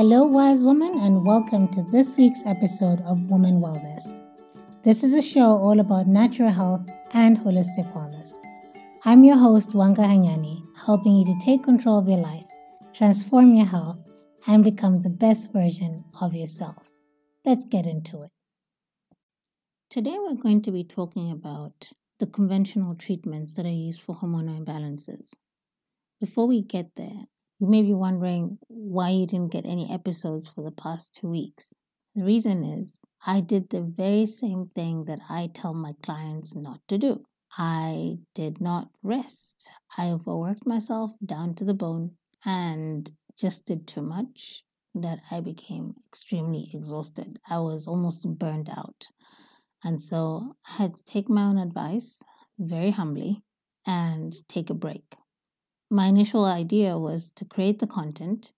Hello, wise woman, and welcome to this week's episode of Woman Wellness. This is a show all about natural health and holistic wellness. I'm your host, Wanga Hanyani, helping you to take control of your life, transform your health, and become the best version of yourself. Let's get into it. Today, we're going to be talking about the conventional treatments that are used for hormonal imbalances. Before we get there, you may be wondering why you didn't get any episodes for the past two weeks. The reason is I did the very same thing that I tell my clients not to do. I did not rest. I overworked myself down to the bone and just did too much that I became extremely exhausted. I was almost burned out. And so I had to take my own advice very humbly and take a break my initial idea was to create the content,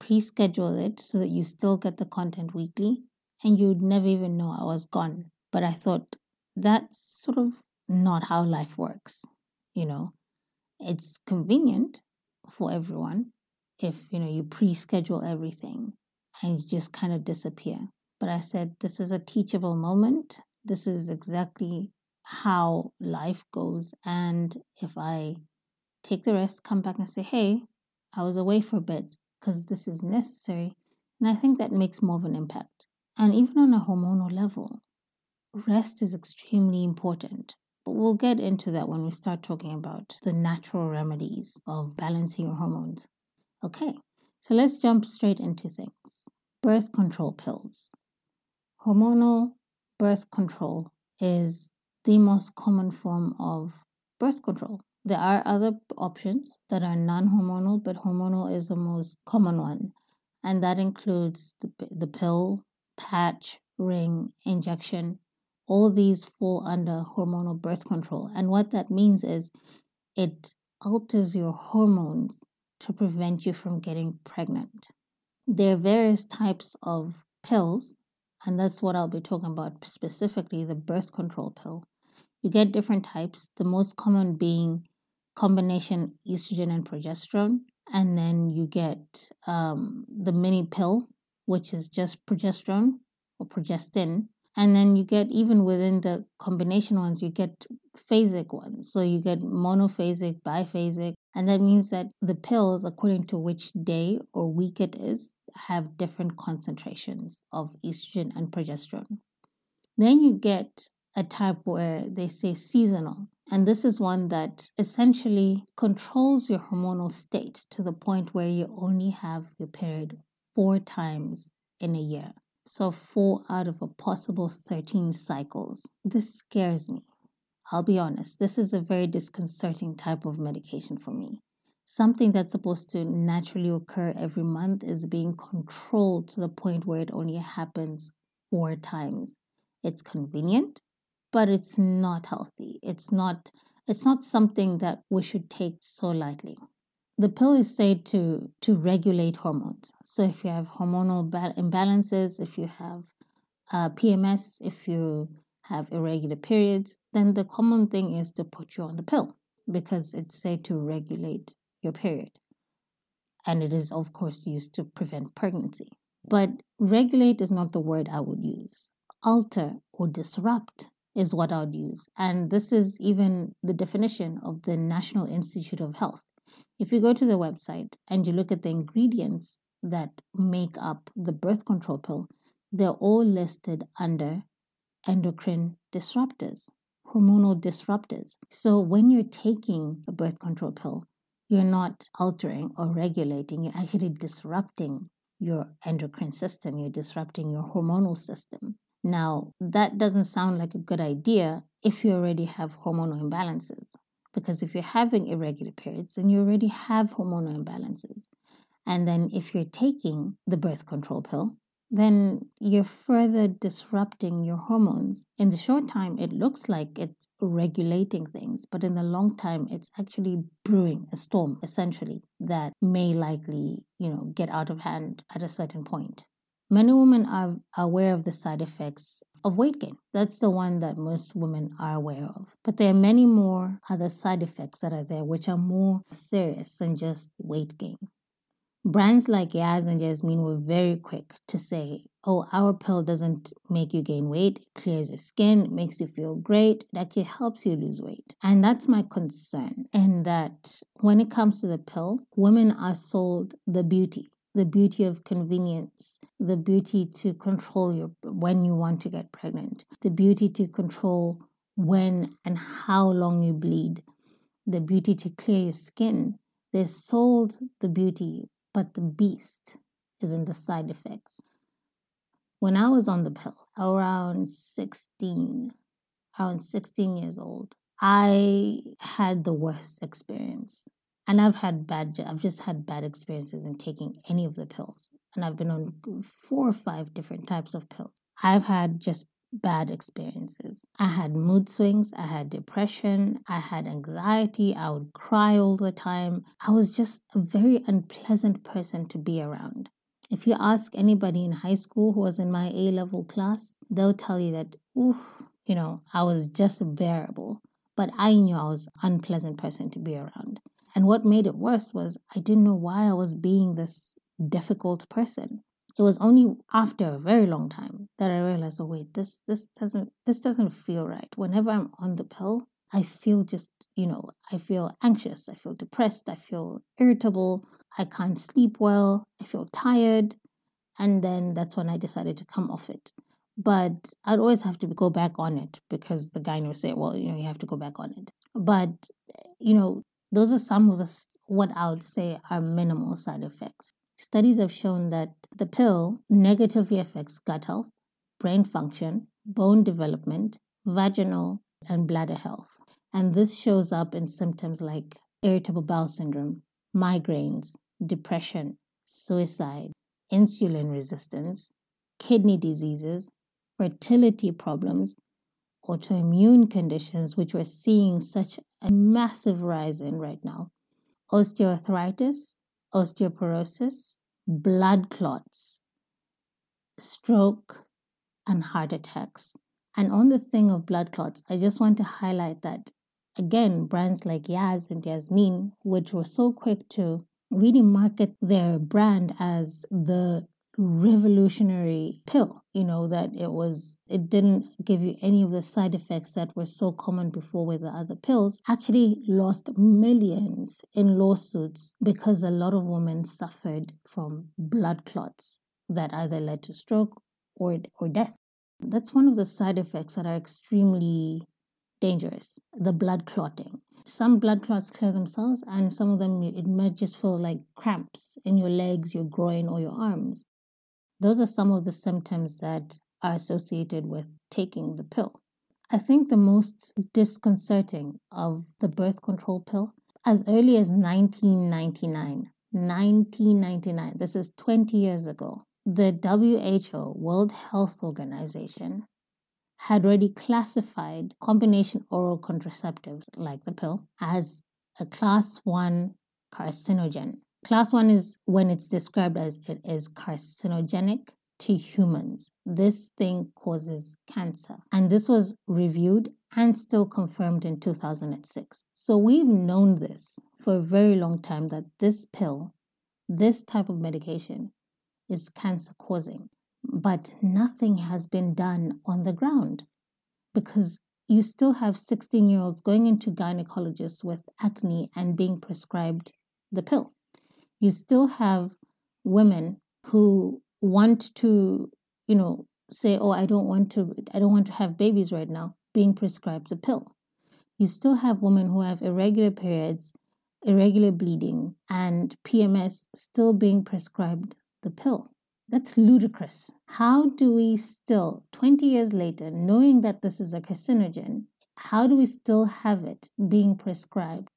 pre schedule it so that you still get the content weekly and you'd never even know I was gone. But I thought that's sort of not how life works. You know, it's convenient for everyone if, you know, you pre schedule everything and you just kind of disappear. But I said, this is a teachable moment. This is exactly how life goes. And if I take the rest, come back and say, hey, I was away for a bit because this is necessary. And I think that makes more of an impact. And even on a hormonal level, rest is extremely important. But we'll get into that when we start talking about the natural remedies of balancing your hormones. Okay, so let's jump straight into things. Birth control pills. Hormonal birth control is the most common form of birth control. There are other options that are non hormonal, but hormonal is the most common one. And that includes the, the pill, patch, ring, injection. All these fall under hormonal birth control. And what that means is it alters your hormones to prevent you from getting pregnant. There are various types of pills, and that's what I'll be talking about specifically the birth control pill. You get different types, the most common being combination estrogen and progesterone. And then you get um, the mini pill, which is just progesterone or progestin. And then you get, even within the combination ones, you get phasic ones. So you get monophasic, biphasic. And that means that the pills, according to which day or week it is, have different concentrations of estrogen and progesterone. Then you get a type where they say seasonal. And this is one that essentially controls your hormonal state to the point where you only have your period four times in a year. So, four out of a possible 13 cycles. This scares me. I'll be honest, this is a very disconcerting type of medication for me. Something that's supposed to naturally occur every month is being controlled to the point where it only happens four times. It's convenient, but it's not healthy. It's not it's not something that we should take so lightly. The pill is said to to regulate hormones. So if you have hormonal imbalances, if you have uh, PMS, if you have irregular periods, then the common thing is to put you on the pill because it's said to regulate your period. And it is, of course, used to prevent pregnancy. But regulate is not the word I would use. Alter or disrupt is what I would use. And this is even the definition of the National Institute of Health. If you go to the website and you look at the ingredients that make up the birth control pill, they're all listed under endocrine disruptors, hormonal disruptors. So when you're taking a birth control pill, you're not altering or regulating, you're actually disrupting your endocrine system, you're disrupting your hormonal system. Now, that doesn't sound like a good idea if you already have hormonal imbalances. Because if you're having irregular periods, then you already have hormonal imbalances. And then if you're taking the birth control pill, then you're further disrupting your hormones. In the short time, it looks like it's regulating things, but in the long time, it's actually brewing a storm, essentially, that may likely, you know, get out of hand at a certain point. Many women are aware of the side effects of weight gain. That's the one that most women are aware of. But there are many more other side effects that are there which are more serious than just weight gain. Brands like Yaz and Yasmin were very quick to say, oh, our pill doesn't make you gain weight, it clears your skin, makes you feel great, it actually helps you lose weight. And that's my concern. And that when it comes to the pill, women are sold the beauty the beauty of convenience, the beauty to control your when you want to get pregnant, the beauty to control when and how long you bleed, the beauty to clear your skin. They sold the beauty, but the beast is in the side effects. When I was on the pill, around 16, around 16 years old, I had the worst experience and I've had bad, I've just had bad experiences in taking any of the pills. And I've been on four or five different types of pills. I've had just bad experiences. I had mood swings, I had depression, I had anxiety, I would cry all the time. I was just a very unpleasant person to be around. If you ask anybody in high school who was in my A level class, they'll tell you that, ooh, you know, I was just bearable. But I knew I was an unpleasant person to be around. And what made it worse was I didn't know why I was being this difficult person. It was only after a very long time that I realized, oh wait, this this doesn't this doesn't feel right. Whenever I'm on the pill, I feel just, you know, I feel anxious, I feel depressed, I feel irritable, I can't sleep well, I feel tired. And then that's when I decided to come off it. But I'd always have to go back on it because the guy would say, well, you know, you have to go back on it. But, you know, those are some of the, what I would say are minimal side effects. Studies have shown that the pill negatively affects gut health, brain function, bone development, vaginal and bladder health. And this shows up in symptoms like irritable bowel syndrome, migraines, depression, suicide, insulin resistance, kidney diseases, fertility problems, autoimmune conditions, which we're seeing such a massive rise in right now osteoarthritis, osteoporosis, blood clots, stroke, and heart attacks. And on the thing of blood clots, I just want to highlight that again, brands like Yaz and Yasmin, which were so quick to really market their brand as the revolutionary pill you know that it was it didn't give you any of the side effects that were so common before with the other pills actually lost millions in lawsuits because a lot of women suffered from blood clots that either led to stroke or or death. That's one of the side effects that are extremely dangerous the blood clotting. Some blood clots clear themselves and some of them it might just feel like cramps in your legs your groin or your arms those are some of the symptoms that are associated with taking the pill. I think the most disconcerting of the birth control pill, as early as 1999, 1999, this is 20 years ago, the WHO, World Health Organization, had already classified combination oral contraceptives like the pill as a class 1 carcinogen. Class one is when it's described as it is carcinogenic to humans. This thing causes cancer. And this was reviewed and still confirmed in 2006. So we've known this for a very long time that this pill, this type of medication, is cancer causing. But nothing has been done on the ground because you still have 16 year olds going into gynecologists with acne and being prescribed the pill you still have women who want to, you know, say, "Oh, I don't want to I don't want to have babies right now," being prescribed the pill. You still have women who have irregular periods, irregular bleeding, and PMS still being prescribed the pill. That's ludicrous. How do we still, 20 years later, knowing that this is a carcinogen, how do we still have it being prescribed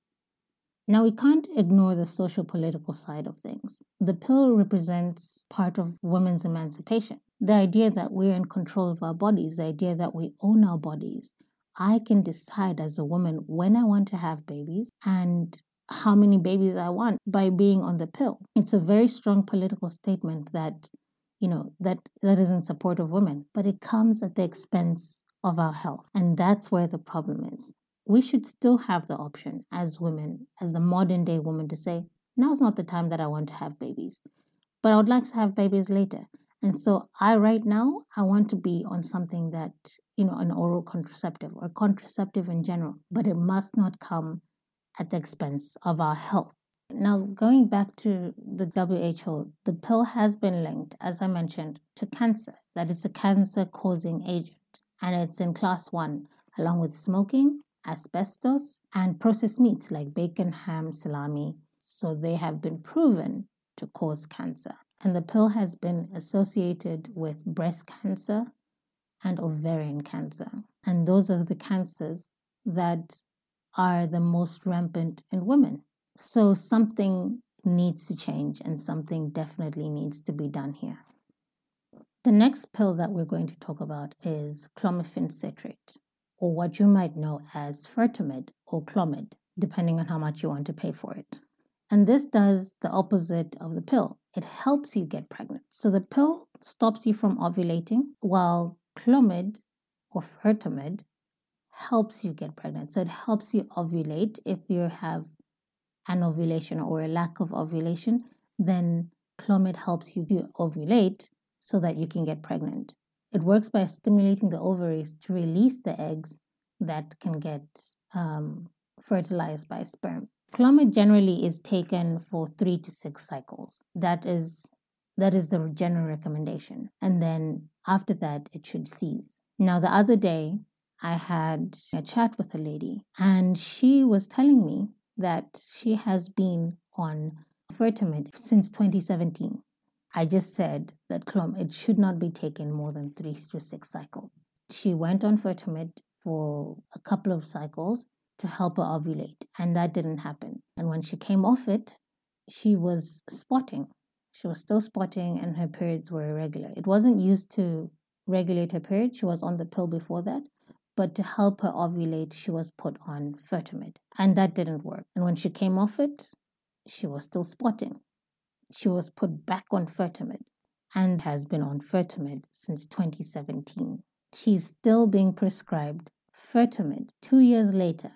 now, we can't ignore the social political side of things. The pill represents part of women's emancipation. The idea that we're in control of our bodies, the idea that we own our bodies. I can decide as a woman when I want to have babies and how many babies I want by being on the pill. It's a very strong political statement that, you know, that, that is in support of women, but it comes at the expense of our health. And that's where the problem is we should still have the option as women, as a modern day woman, to say, now's not the time that I want to have babies, but I would like to have babies later. And so I right now I want to be on something that, you know, an oral contraceptive or contraceptive in general, but it must not come at the expense of our health. Now, going back to the WHO, the pill has been linked, as I mentioned, to cancer. That is a cancer causing agent, and it's in class one, along with smoking, asbestos, and processed meats like bacon, ham, salami. So they have been proven to cause cancer. And the pill has been associated with breast cancer and ovarian cancer. And those are the cancers that are the most rampant in women. So something needs to change and something definitely needs to be done here. The next pill that we're going to talk about is clomiphene citrate, or what you might know as Fertomid or Clomid, depending on how much you want to pay for it. And this does the opposite of the pill. It helps you get pregnant. So the pill stops you from ovulating, while Clomid or Fertomid helps you get pregnant. So it helps you ovulate if you have an ovulation or a lack of ovulation, then Clomid helps you ovulate so that you can get pregnant. It works by stimulating the ovaries to release the eggs that can get um, fertilized by sperm. Clomid generally is taken for three to six cycles. That is that is the general recommendation. And then after that, it should cease. Now, the other day, I had a chat with a lady, and she was telling me that she has been on Fertomid since 2017. I just said that Clom, it should not be taken more than three to six cycles. She went on Fertomid for a couple of cycles to help her ovulate, and that didn't happen. And when she came off it, she was spotting. She was still spotting, and her periods were irregular. It wasn't used to regulate her period. She was on the pill before that, but to help her ovulate, she was put on Fertomid, and that didn't work. And when she came off it, she was still spotting. She was put back on Fertomid and has been on Fertomid since 2017. She's still being prescribed Fertomid two years later.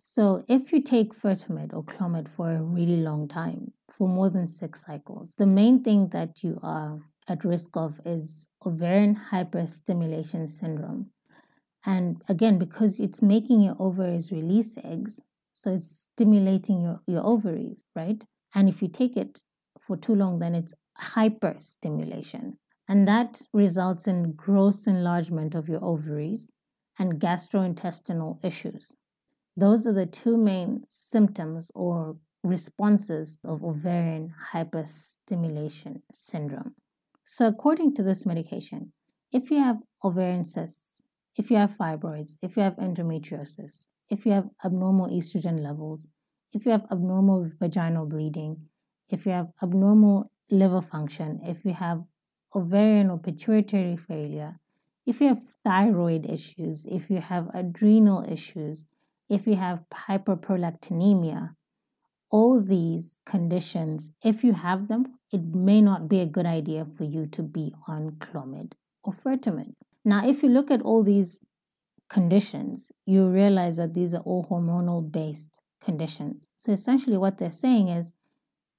So, if you take Fertomid or Clomid for a really long time, for more than six cycles, the main thing that you are at risk of is ovarian hyperstimulation syndrome, and again, because it's making your ovaries release eggs, so it's stimulating your, your ovaries, right? And if you take it for too long, then it's hyperstimulation. And that results in gross enlargement of your ovaries and gastrointestinal issues. Those are the two main symptoms or responses of ovarian hyperstimulation syndrome. So, according to this medication, if you have ovarian cysts, if you have fibroids, if you have endometriosis, if you have abnormal estrogen levels, if you have abnormal vaginal bleeding, if you have abnormal liver function, if you have ovarian or pituitary failure, if you have thyroid issues, if you have adrenal issues, if you have hyperprolactinemia, all these conditions, if you have them, it may not be a good idea for you to be on Clomid or Fertomid. Now, if you look at all these conditions, you realize that these are all hormonal based conditions. So essentially, what they're saying is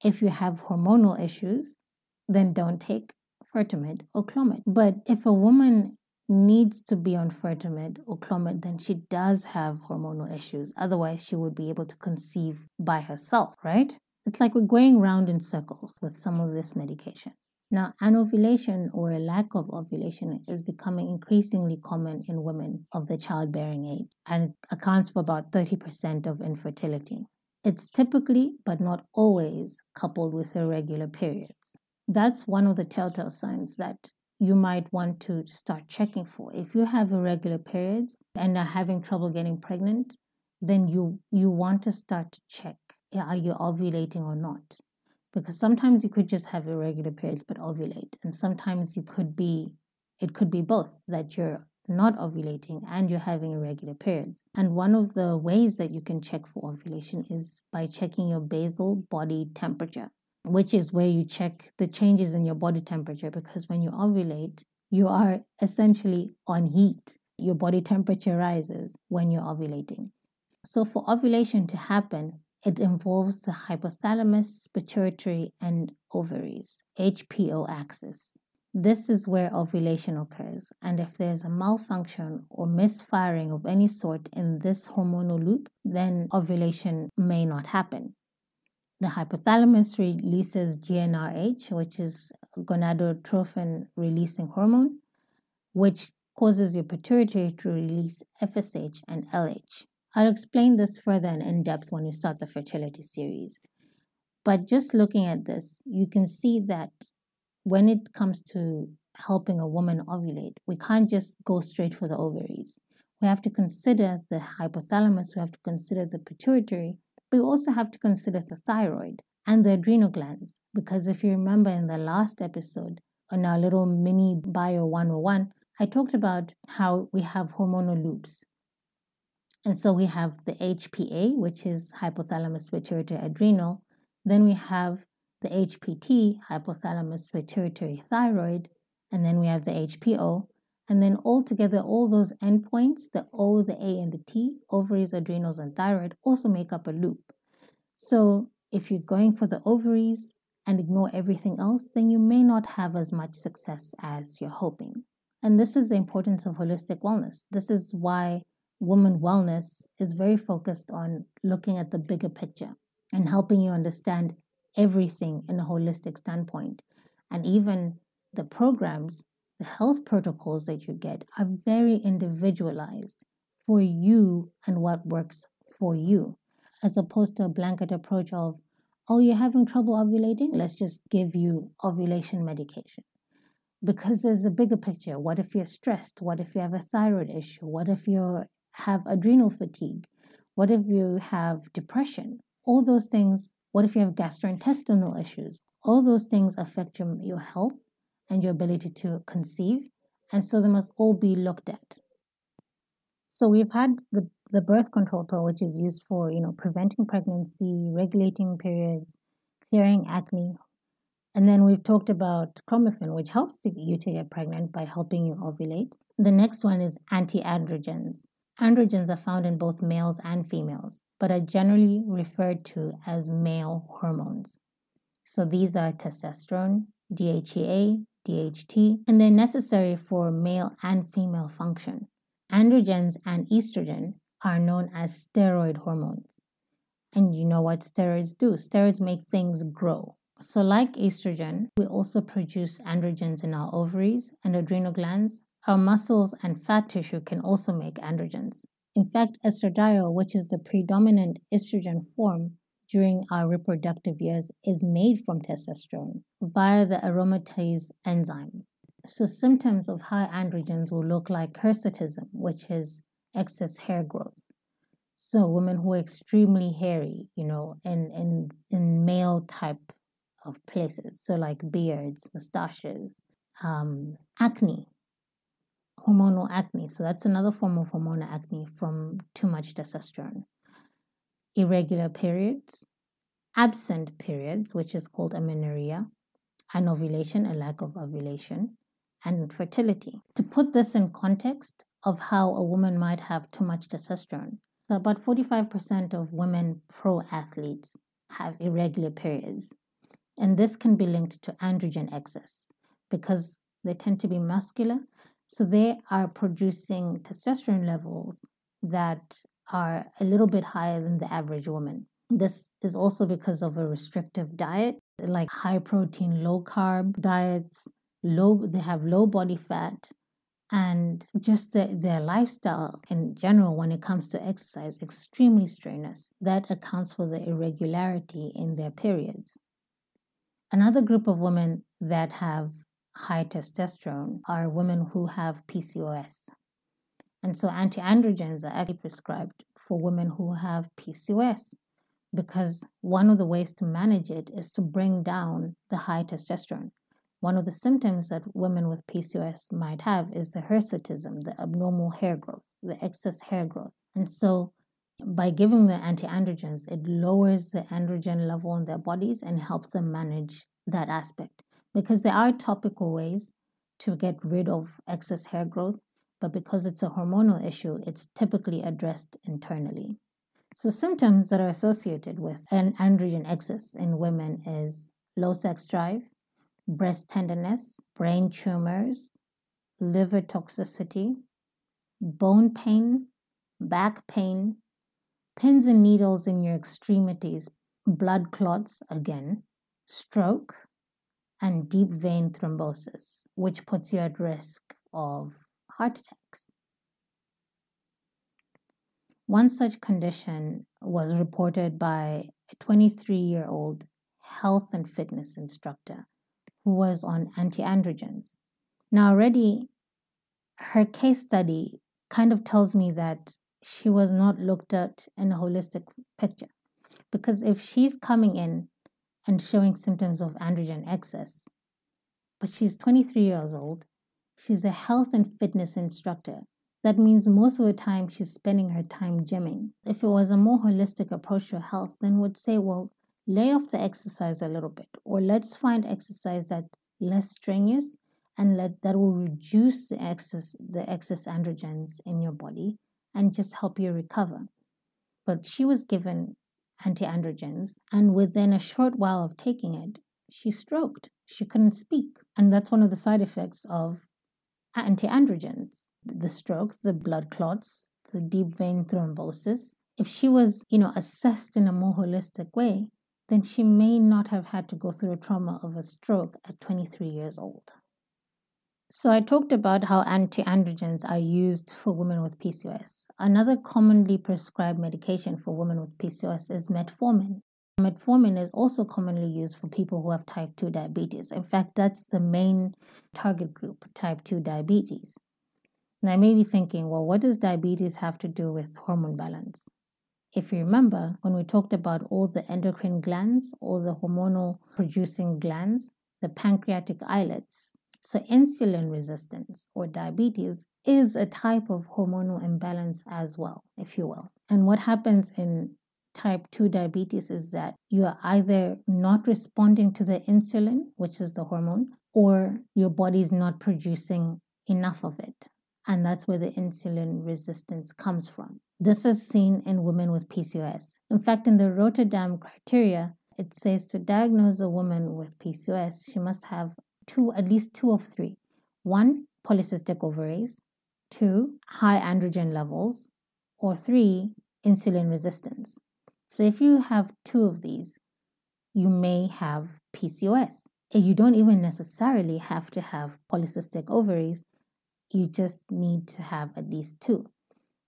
if you have hormonal issues, then don't take Fertomid or Clomid. But if a woman needs to be on Fertomid or Clomid, then she does have hormonal issues. Otherwise, she would be able to conceive by herself, right? It's like we're going round in circles with some of this medication. Now, anovulation or a lack of ovulation is becoming increasingly common in women of the childbearing age and accounts for about 30% of infertility. It's typically, but not always, coupled with irregular periods. That's one of the telltale signs that you might want to start checking for. If you have irregular periods and are having trouble getting pregnant, then you you want to start to check are you ovulating or not because sometimes you could just have irregular periods but ovulate and sometimes you could be it could be both that you're not ovulating and you're having irregular periods. And one of the ways that you can check for ovulation is by checking your basal body temperature which is where you check the changes in your body temperature because when you ovulate you are essentially on heat. Your body temperature rises when you're ovulating. So for ovulation to happen It involves the hypothalamus, pituitary, and ovaries, HPO axis. This is where ovulation occurs, and if there's a malfunction or misfiring of any sort in this hormonal loop, then ovulation may not happen. The hypothalamus releases GnRH, which is gonadotropin releasing hormone, which causes your pituitary to release FSH and LH. I'll explain this further and in depth when we start the fertility series. But just looking at this, you can see that when it comes to helping a woman ovulate, we can't just go straight for the ovaries. We have to consider the hypothalamus, we have to consider the pituitary, but we also have to consider the thyroid and the adrenal glands. Because if you remember in the last episode, on our little mini bio 101, I talked about how we have hormonal loops. And so we have the HPA, which is hypothalamus pituitary adrenal. Then we have the HPT, hypothalamus pituitary thyroid, and then we have the HPO. And then altogether, all those endpoints, the O, the A, and the T, ovaries, adrenals, and thyroid, also make up a loop. So if you're going for the ovaries and ignore everything else, then you may not have as much success as you're hoping. And this is the importance of holistic wellness. This is why woman wellness is very focused on looking at the bigger picture and helping you understand everything in a holistic standpoint. And even the programs, the health protocols that you get are very individualized for you and what works for you, as opposed to a blanket approach of, oh, you're having trouble ovulating? Let's just give you ovulation medication. Because there's a bigger picture. What if you're stressed? What if you have a thyroid issue? What if you have adrenal fatigue? What if you have depression? All those things what if you have gastrointestinal issues? All those things affect your, your health and your ability to conceive, and so they must all be looked at. So we've had the, the birth control pill, which is used for you know preventing pregnancy, regulating periods, clearing acne, and then we've talked about clomiphene, which helps to, you to get pregnant by helping you ovulate. The next one is anti-androgens. Androgens are found in both males and females but are generally referred to as male hormones. So these are testosterone, DHEA, DHT, and they're necessary for male and female function. Androgens and estrogen are known as steroid hormones. And you know what steroids do? Steroids make things grow. So, like estrogen, we also produce androgens in our ovaries and adrenal glands. Our muscles and fat tissue can also make androgens. In fact, estradiol, which is the predominant estrogen form during our reproductive years, is made from testosterone via the aromatase enzyme. So, symptoms of high androgens will look like hirsutism, which is excess hair growth. So, women who are extremely hairy, you know, in, in, in male type of places, so like beards, mustaches, um, acne, hormonal acne. So that's another form of hormonal acne from too much testosterone. Irregular periods, absent periods, which is called amenorrhea, anovulation, a lack of ovulation, and fertility. To put this in context of how a woman might have too much testosterone, about 45% of women pro athletes have irregular periods. And this can be linked to androgen excess because they tend to be muscular so they are producing testosterone levels that are a little bit higher than the average woman. This is also because of a restrictive diet, like high protein, low carb diets, low they have low body fat and just the, their lifestyle in general when it comes to exercise extremely strenuous. That accounts for the irregularity in their periods. Another group of women that have high testosterone are women who have PCOS. And so antiandrogens are actually prescribed for women who have PCOS because one of the ways to manage it is to bring down the high testosterone. One of the symptoms that women with PCOS might have is the hirsutism, the abnormal hair growth, the excess hair growth. And so by giving the antiandrogens, it lowers the androgen level in their bodies and helps them manage that aspect because there are topical ways to get rid of excess hair growth, but because it's a hormonal issue, it's typically addressed internally. So, symptoms that are associated with an androgen excess in women is low sex drive, breast tenderness, brain tumors, liver toxicity, bone pain, back pain, pins and needles in your extremities, blood clots again, stroke, and deep vein thrombosis, which puts you at risk of heart attacks. One such condition was reported by a 23 year old health and fitness instructor who was on antiandrogens. Now, already her case study kind of tells me that she was not looked at in a holistic picture. Because if she's coming in and showing symptoms of androgen excess, but she's 23 years old, she's a health and fitness instructor. That means most of the time she's spending her time gymming. If it was a more holistic approach to health, then would say, well, lay off the exercise a little bit, or let's find exercise that's less strenuous and let that will reduce the excess the excess androgens in your body and just help you recover. But she was given antiandrogens, and within a short while of taking it, she stroked. She couldn't speak. And that's one of the side effects of antiandrogens the strokes, the blood clots, the deep vein thrombosis. If she was, you know, assessed in a more holistic way, then she may not have had to go through a trauma of a stroke at 23 years old. So, I talked about how antiandrogens are used for women with PCOS. Another commonly prescribed medication for women with PCOS is metformin. Metformin is also commonly used for people who have type 2 diabetes. In fact, that's the main target group, type 2 diabetes. Now, I may be thinking, well, what does diabetes have to do with hormone balance? If you remember, when we talked about all the endocrine glands, all the hormonal producing glands, the pancreatic islets, so, insulin resistance or diabetes is a type of hormonal imbalance as well, if you will. And what happens in type 2 diabetes is that you are either not responding to the insulin, which is the hormone, or your body is not producing enough of it. And that's where the insulin resistance comes from. This is seen in women with PCOS. In fact, in the Rotterdam criteria, it says to diagnose a woman with PCOS, she must have two, at least two of three. One, polycystic ovaries. Two, high androgen levels. Or three, insulin resistance. So if you have two of these, you may have PCOS. You don't even necessarily have to have polycystic ovaries. You just need to have at least two.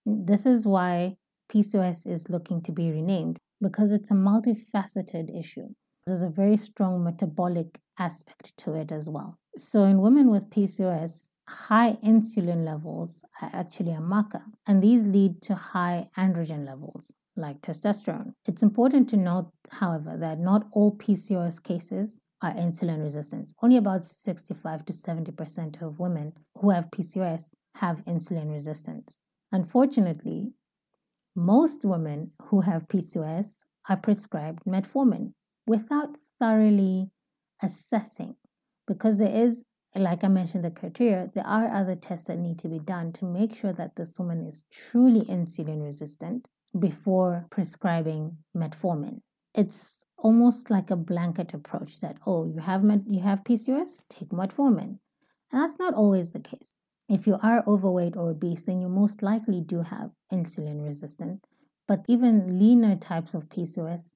This is why PCOS is looking to be renamed because it's a multifaceted issue. There's a very strong metabolic aspect to it as well. So, in women with PCOS, high insulin levels are actually a marker, and these lead to high androgen levels like testosterone. It's important to note, however, that not all PCOS cases are insulin resistant. Only about 65 to 70% of women who have PCOS have insulin resistance. Unfortunately, most women who have PCOS are prescribed metformin, without thoroughly assessing because there is like I mentioned, the criteria, there are other tests that need to be done to make sure that this woman is truly insulin resistant before prescribing metformin. It's almost like a blanket approach that, oh, you have met, you have PCOS, take metformin. And that's not always the case. If you are overweight or obese, then you most likely do have insulin resistant. But even leaner types of PCOS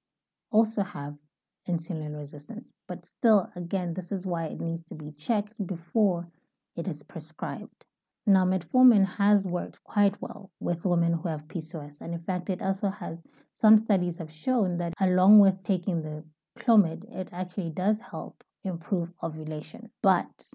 also have insulin resistance. But still, again, this is why it needs to be checked before it is prescribed. Now, metformin has worked quite well with women who have PCOS, and in fact, it also has some studies have shown that along with taking the Clomid, it actually does help improve ovulation. But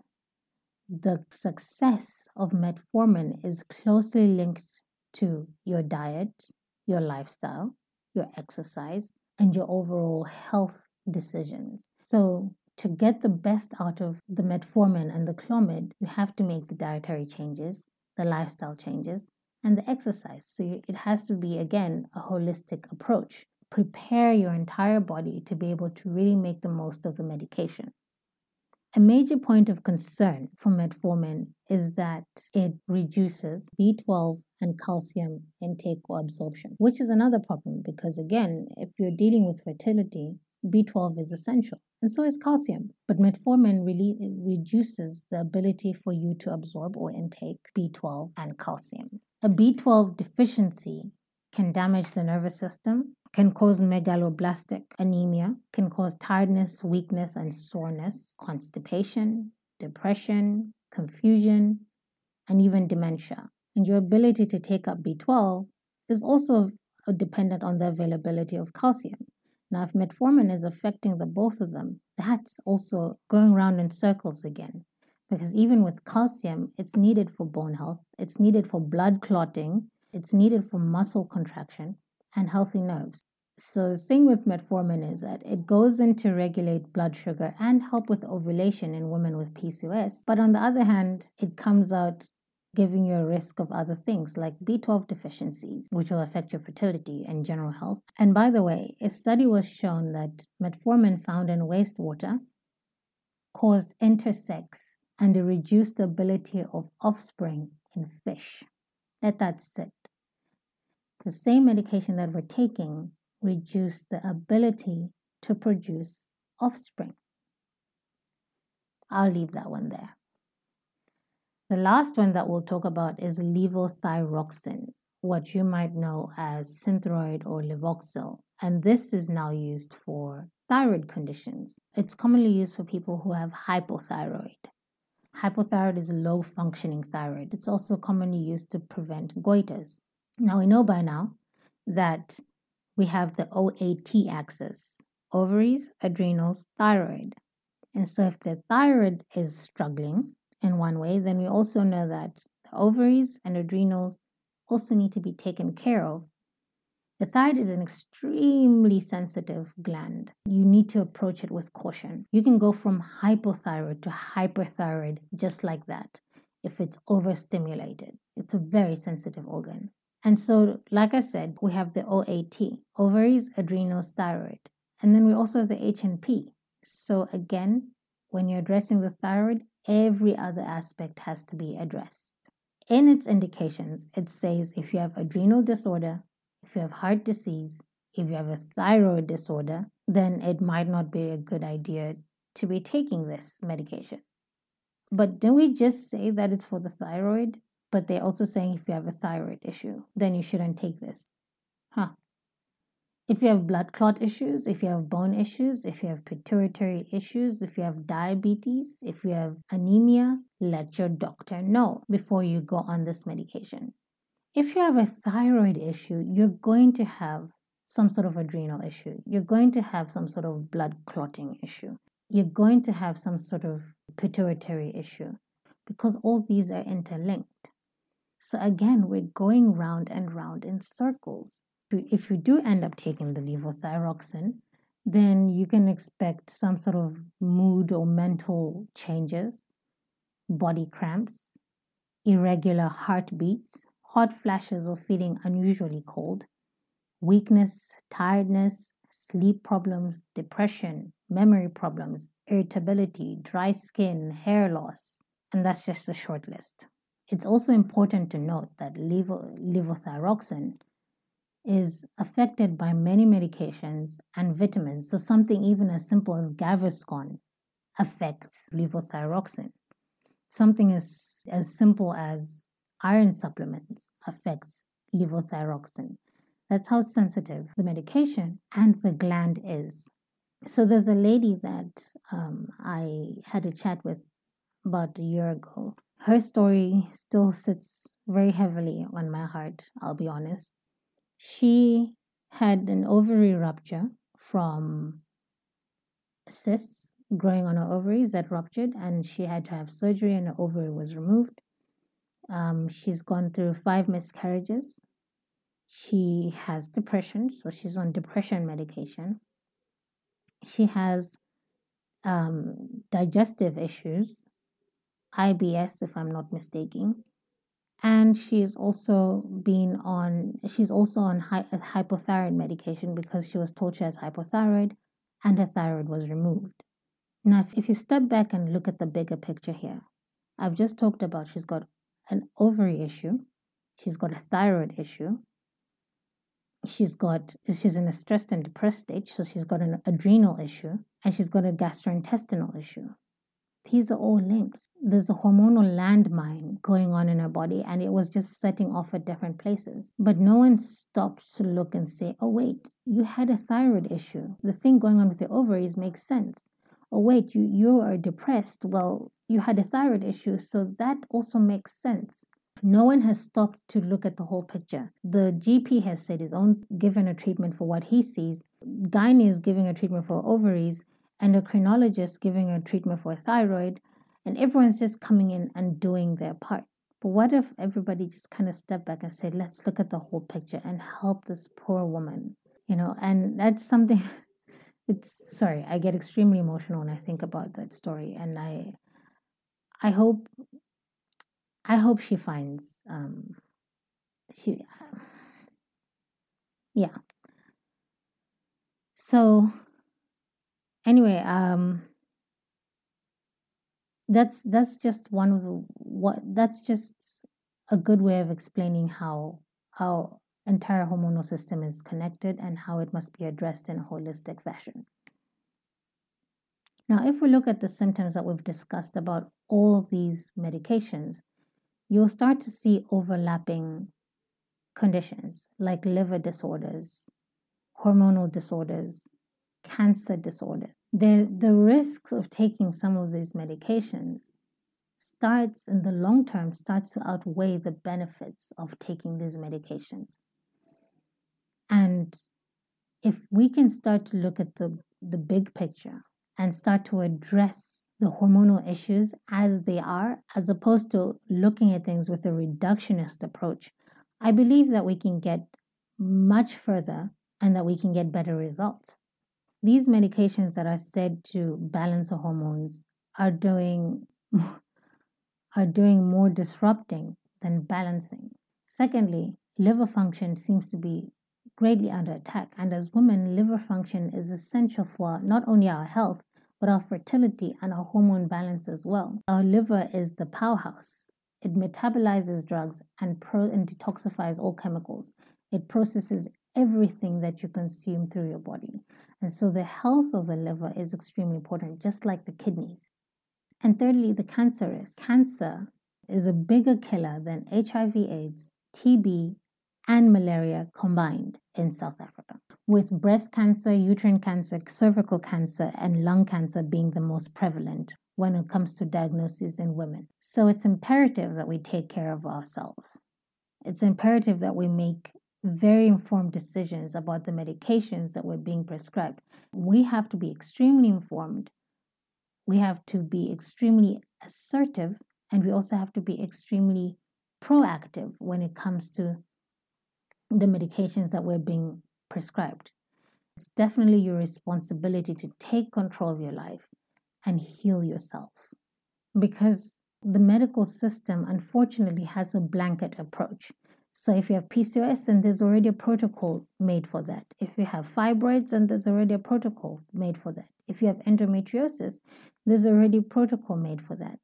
the success of metformin is closely linked to your diet, your lifestyle, your exercise, and your overall health decisions. So, to get the best out of the metformin and the clomid, you have to make the dietary changes, the lifestyle changes, and the exercise. So, it has to be, again, a holistic approach. Prepare your entire body to be able to really make the most of the medication. A major point of concern for metformin is that it reduces B12 and calcium intake or absorption, which is another problem because, again, if you're dealing with fertility, B12 is essential, and so is calcium. But metformin really uh, reduces the ability for you to absorb or intake B12 and calcium. A B12 deficiency can damage the nervous system, can cause megaloblastic anemia, can cause tiredness, weakness, and soreness, constipation, depression, confusion, and even dementia. And your ability to take up B12 is also dependent on the availability of calcium. Now, if metformin is affecting the both of them, that's also going around in circles again. Because even with calcium, it's needed for bone health, it's needed for blood clotting, it's needed for muscle contraction and healthy nerves. So the thing with metformin is that it goes in to regulate blood sugar and help with ovulation in women with PCOS. But on the other hand, it comes out giving you a risk of other things like B12 deficiencies, which will affect your fertility and general health. And by the way, a study was shown that metformin found in wastewater caused intersex and a reduced ability of offspring in fish. Let that sit. The same medication that we're taking reduced the ability to produce offspring. I'll leave that one there. The last one that we'll talk about is levothyroxine, what you might know as Synthroid or Levoxyl. And this is now used for thyroid conditions. It's commonly used for people who have hypothyroid. Hypothyroid is a low functioning thyroid. It's also commonly used to prevent goiters. Now we know by now that we have the OAT axis ovaries, adrenals, thyroid. And so if the thyroid is struggling, in one way, then we also know that the ovaries and adrenals also need to be taken care of. The thyroid is an extremely sensitive gland. You need to approach it with caution. You can go from hypothyroid to hyperthyroid just like that if it's overstimulated. It's a very sensitive organ. And so, like I said, we have the OAT, ovaries, adrenals, thyroid. And then we also have the HNP. So again, when you're addressing the thyroid, every other aspect has to be addressed. In its indications, it says if you have adrenal disorder, if you have heart disease, if you have a thyroid disorder, then it might not be a good idea to be taking this medication. But didn't we just say that it's for the thyroid? But they're also saying if you have a thyroid issue, then you shouldn't take this. Huh. If you have blood clot issues, if you have bone issues, if you have pituitary issues, if you have diabetes, if you have anemia, let your doctor know before you go on this medication. If you have a thyroid issue, you're going to have some sort of adrenal issue. You're going to have some sort of blood clotting issue. You're going to have some sort of pituitary issue because all these are interlinked. So again, we're going round and round in circles if you do end up taking the levothyroxine, then you can expect some sort of mood or mental changes, body cramps, irregular heartbeats, hot flashes or feeling unusually cold, weakness, tiredness, sleep problems, depression, memory problems, irritability, dry skin, hair loss. And that's just a short list. It's also important to note that levo- levothyroxine is affected by many medications and vitamins. So, something even as simple as Gaviscon affects levothyroxine. Something as, as simple as iron supplements affects levothyroxine. That's how sensitive the medication and the gland is. So, there's a lady that um, I had a chat with about a year ago. Her story still sits very heavily on my heart, I'll be honest she had an ovary rupture from cysts growing on her ovaries that ruptured, and she had to have surgery, and her ovary was removed. Um, she's gone through five miscarriages. She has depression, so she's on depression medication. She has um, digestive issues, IBS, if I'm not mistaken and she's also been on she's also on hy- hypothyroid medication because she was told she has hypothyroid and her thyroid was removed now if, if you step back and look at the bigger picture here i've just talked about she's got an ovary issue she's got a thyroid issue, she's got she's in a stressed and depressed stage, so she's got an adrenal issue, and she's got a gastrointestinal issue. These are all linked. There's a hormonal landmine going on in her body, and it was just setting off at different places. But no one stopped to look and say, oh, wait, you had a thyroid issue. The thing going on with your ovaries makes sense. Oh, wait, you, you are depressed. Well, you had a thyroid issue, so that also makes sense. No one has stopped to look at the whole picture. The GP has said he's own given a treatment for what he sees. Gynae is giving a treatment for ovaries endocrinologist giving a treatment for thyroid, and everyone's just coming in and doing their part. But what if everybody just kind of stepped back and said, let's look at the whole picture and help this poor woman? You know, and that's something it's sorry, I get extremely emotional when I think about that story. And I I hope I hope she finds um she yeah. So anyway um that's that's just one of the what that's just a good way of explaining how our entire hormonal system is connected and how it must be addressed in a holistic fashion. Now if we look at the symptoms that we've discussed about all these medications you'll start to see overlapping conditions like liver disorders hormonal disorders cancer disorders. The, the risks of taking some of these medications starts in the long term starts to outweigh the benefits of taking these medications. And if we can start to look at the, the big picture and start to address the hormonal issues as they are, as opposed to looking at things with a reductionist approach, I believe that we can get much further and that we can get better results. These medications that are said to balance the hormones are doing are doing more disrupting than balancing. Secondly, liver function seems to be greatly under attack, and as women, liver function is essential for not only our health but our fertility and our hormone balance as well. Our liver is the powerhouse. It metabolizes drugs and, pro- and detoxifies all chemicals. It processes everything that you consume through your body. And so the health of the liver is extremely important, just like the kidneys. And thirdly, the cancer risk. Cancer is a bigger killer than HIV, AIDS, TB, and malaria combined in South Africa, with breast cancer, uterine cancer, cervical cancer, and lung cancer being the most prevalent when it comes to diagnosis in women. So it's imperative that we take care of ourselves. It's imperative that we make very informed decisions about the medications that were being prescribed. We have to be extremely informed. We have to be extremely assertive, and we also have to be extremely proactive when it comes to the medications that were being prescribed. It's definitely your responsibility to take control of your life and heal yourself because the medical system unfortunately has a blanket approach. So if you have PCOS, then there's already a protocol made for that. If you have fibroids, then there's already a protocol made for that. If you have endometriosis, there's already a protocol made for that.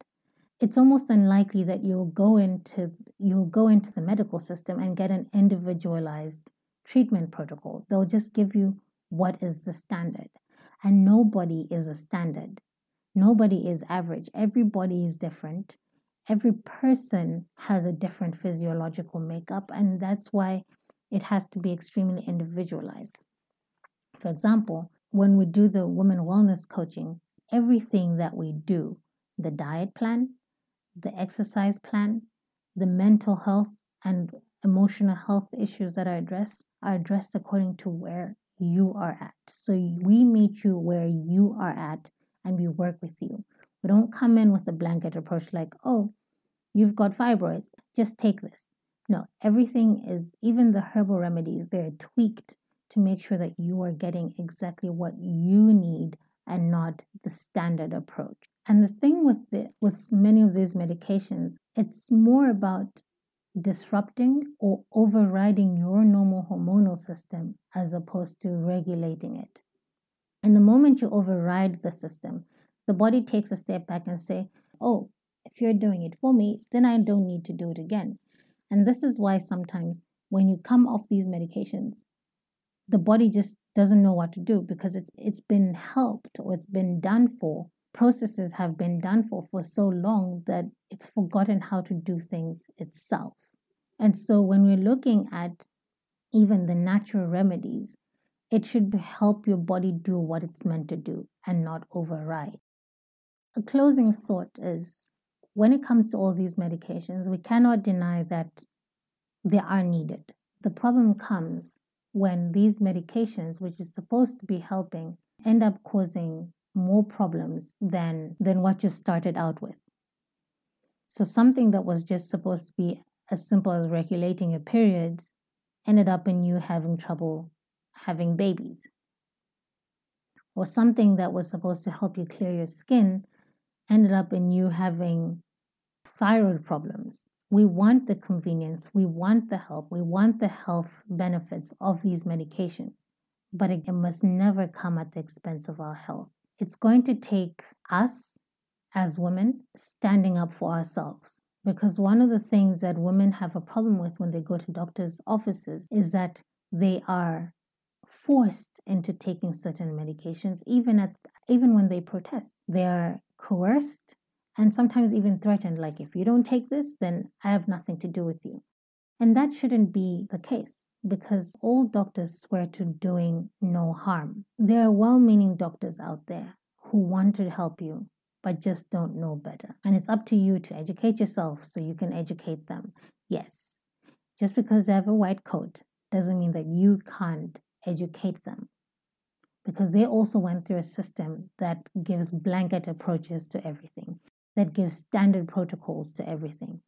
It's almost unlikely that you'll go into you'll go into the medical system and get an individualized treatment protocol. They'll just give you what is the standard. And nobody is a standard. Nobody is average. Everybody is different every person has a different physiological makeup, and that's why it has to be extremely individualized. For example, when we do the women wellness coaching, everything that we do, the diet plan, the exercise plan, the mental health and emotional health issues that are addressed are addressed according to where you are at. So we meet you where you are at and we work with you. We don't come in with a blanket approach like, oh, you've got fibroids, just take this. No, everything is, even the herbal remedies, they're tweaked to make sure that you are getting exactly what you need and not the standard approach. And the thing with the, with many of these medications, it's more about disrupting or overriding your normal hormonal system as opposed to regulating it. And the moment you override the system, the body takes a step back and say, "Oh, if you're doing it for me, then I don't need to do it again." And this is why sometimes when you come off these medications, the body just doesn't know what to do because it's it's been helped or it's been done for. Processes have been done for for so long that it's forgotten how to do things itself. And so when we're looking at even the natural remedies it should help your body do what it's meant to do and not override a closing thought is when it comes to all these medications we cannot deny that they are needed the problem comes when these medications, which is supposed to be helping, end up causing more problems than, than what you started out with. So, something that was just supposed to be as simple as regulating your periods ended up in you having trouble having babies. Or something that was supposed to help you clear your skin ended up in you having thyroid problems we want the convenience, we want the help, we want the health benefits of these medications, but it must never come at the expense of our health. It's going to take us as women standing up for ourselves. Because one of the things that women have a problem with when they go to doctors' offices is that they are forced into taking certain medications, even at even when they protest. They are coerced and sometimes even threatened, like, if you don't take this, then I have nothing to do with you. And that shouldn't be the case because all doctors swear to doing no harm. There are well meaning doctors out there who want to help you, but just don't know better. And it's up to you to educate yourself so you can educate them. Yes, just because they have a white coat doesn't mean that you can't educate them because they also went through a system that gives blanket approaches to everything that gives standard protocols to everything.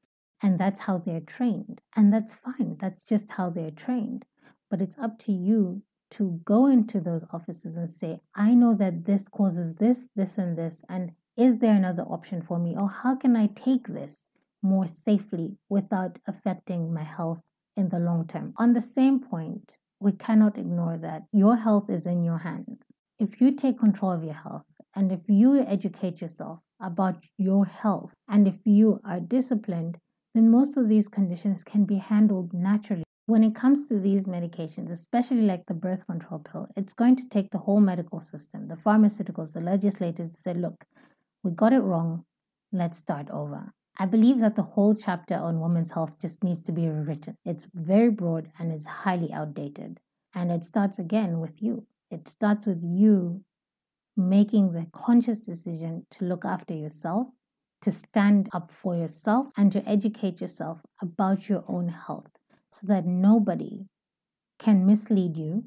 And that's how they're trained. And that's fine. That's just how they're trained. But it's up to you to go into those offices and say, I know that this causes this, this, and this. And is there another option for me? Or how can I take this more safely without affecting my health in the long term? On the same point, we cannot ignore that your health is in your hands. If you take control of your health and if you educate yourself about your health. And if you are disciplined, then most of these conditions can be handled naturally. When it comes to these medications, especially like the birth control pill, it's going to take the whole medical system, the pharmaceuticals, the legislators to say, look, we got it wrong, let's start over. I believe that the whole chapter on women's health just needs to be rewritten. It's very broad and it's highly outdated. And it starts again with you. It starts with you making the conscious decision to look after yourself, to stand up for yourself, and to educate yourself about your own health so that nobody can mislead you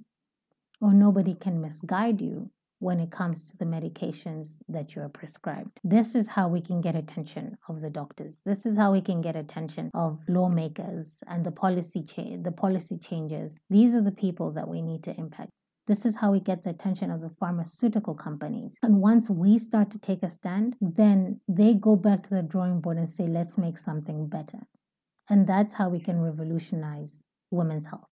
or nobody can misguide you when it comes to the medications that you are prescribed. This is how we can get attention of the doctors. This is how we can get attention of lawmakers and the policy cha- the policy changes. These are the people that we need to impact. This is how we get the attention of the pharmaceutical companies. And once we start to take a stand, then they go back to the drawing board and say, let's make something better. And that's how we can revolutionize women's health.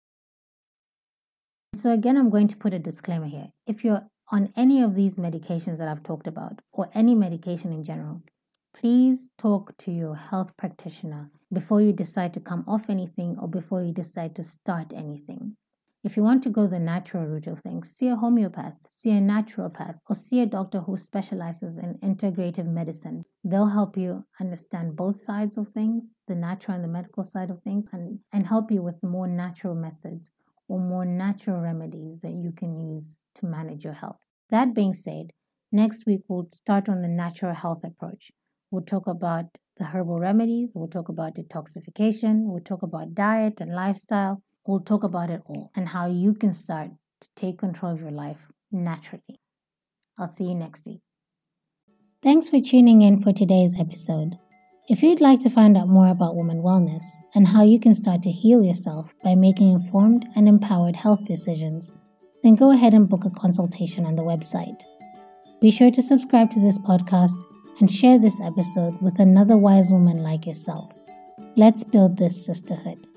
So, again, I'm going to put a disclaimer here. If you're on any of these medications that I've talked about, or any medication in general, please talk to your health practitioner before you decide to come off anything or before you decide to start anything. If you want to go the natural route of things, see a homeopath, see a naturopath, or see a doctor who specializes in integrative medicine. They'll help you understand both sides of things, the natural and the medical side of things, and, and help you with more natural methods or more natural remedies that you can use to manage your health. That being said, next week we'll start on the natural health approach. We'll talk about the herbal remedies, we'll talk about detoxification, we'll talk about diet and lifestyle, We'll talk about it all and how you can start to take control of your life naturally. I'll see you next week. Thanks for tuning in for today's episode. If you'd like to find out more about women wellness and how you can start to heal yourself by making informed and empowered health decisions, then go ahead and book a consultation on the website. Be sure to subscribe to this podcast and share this episode with another wise woman like yourself. Let's build this sisterhood.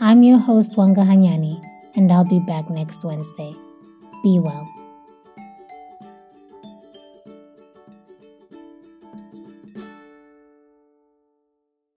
I'm your host, Wanga Hanyani, and I'll be back next Wednesday. Be well.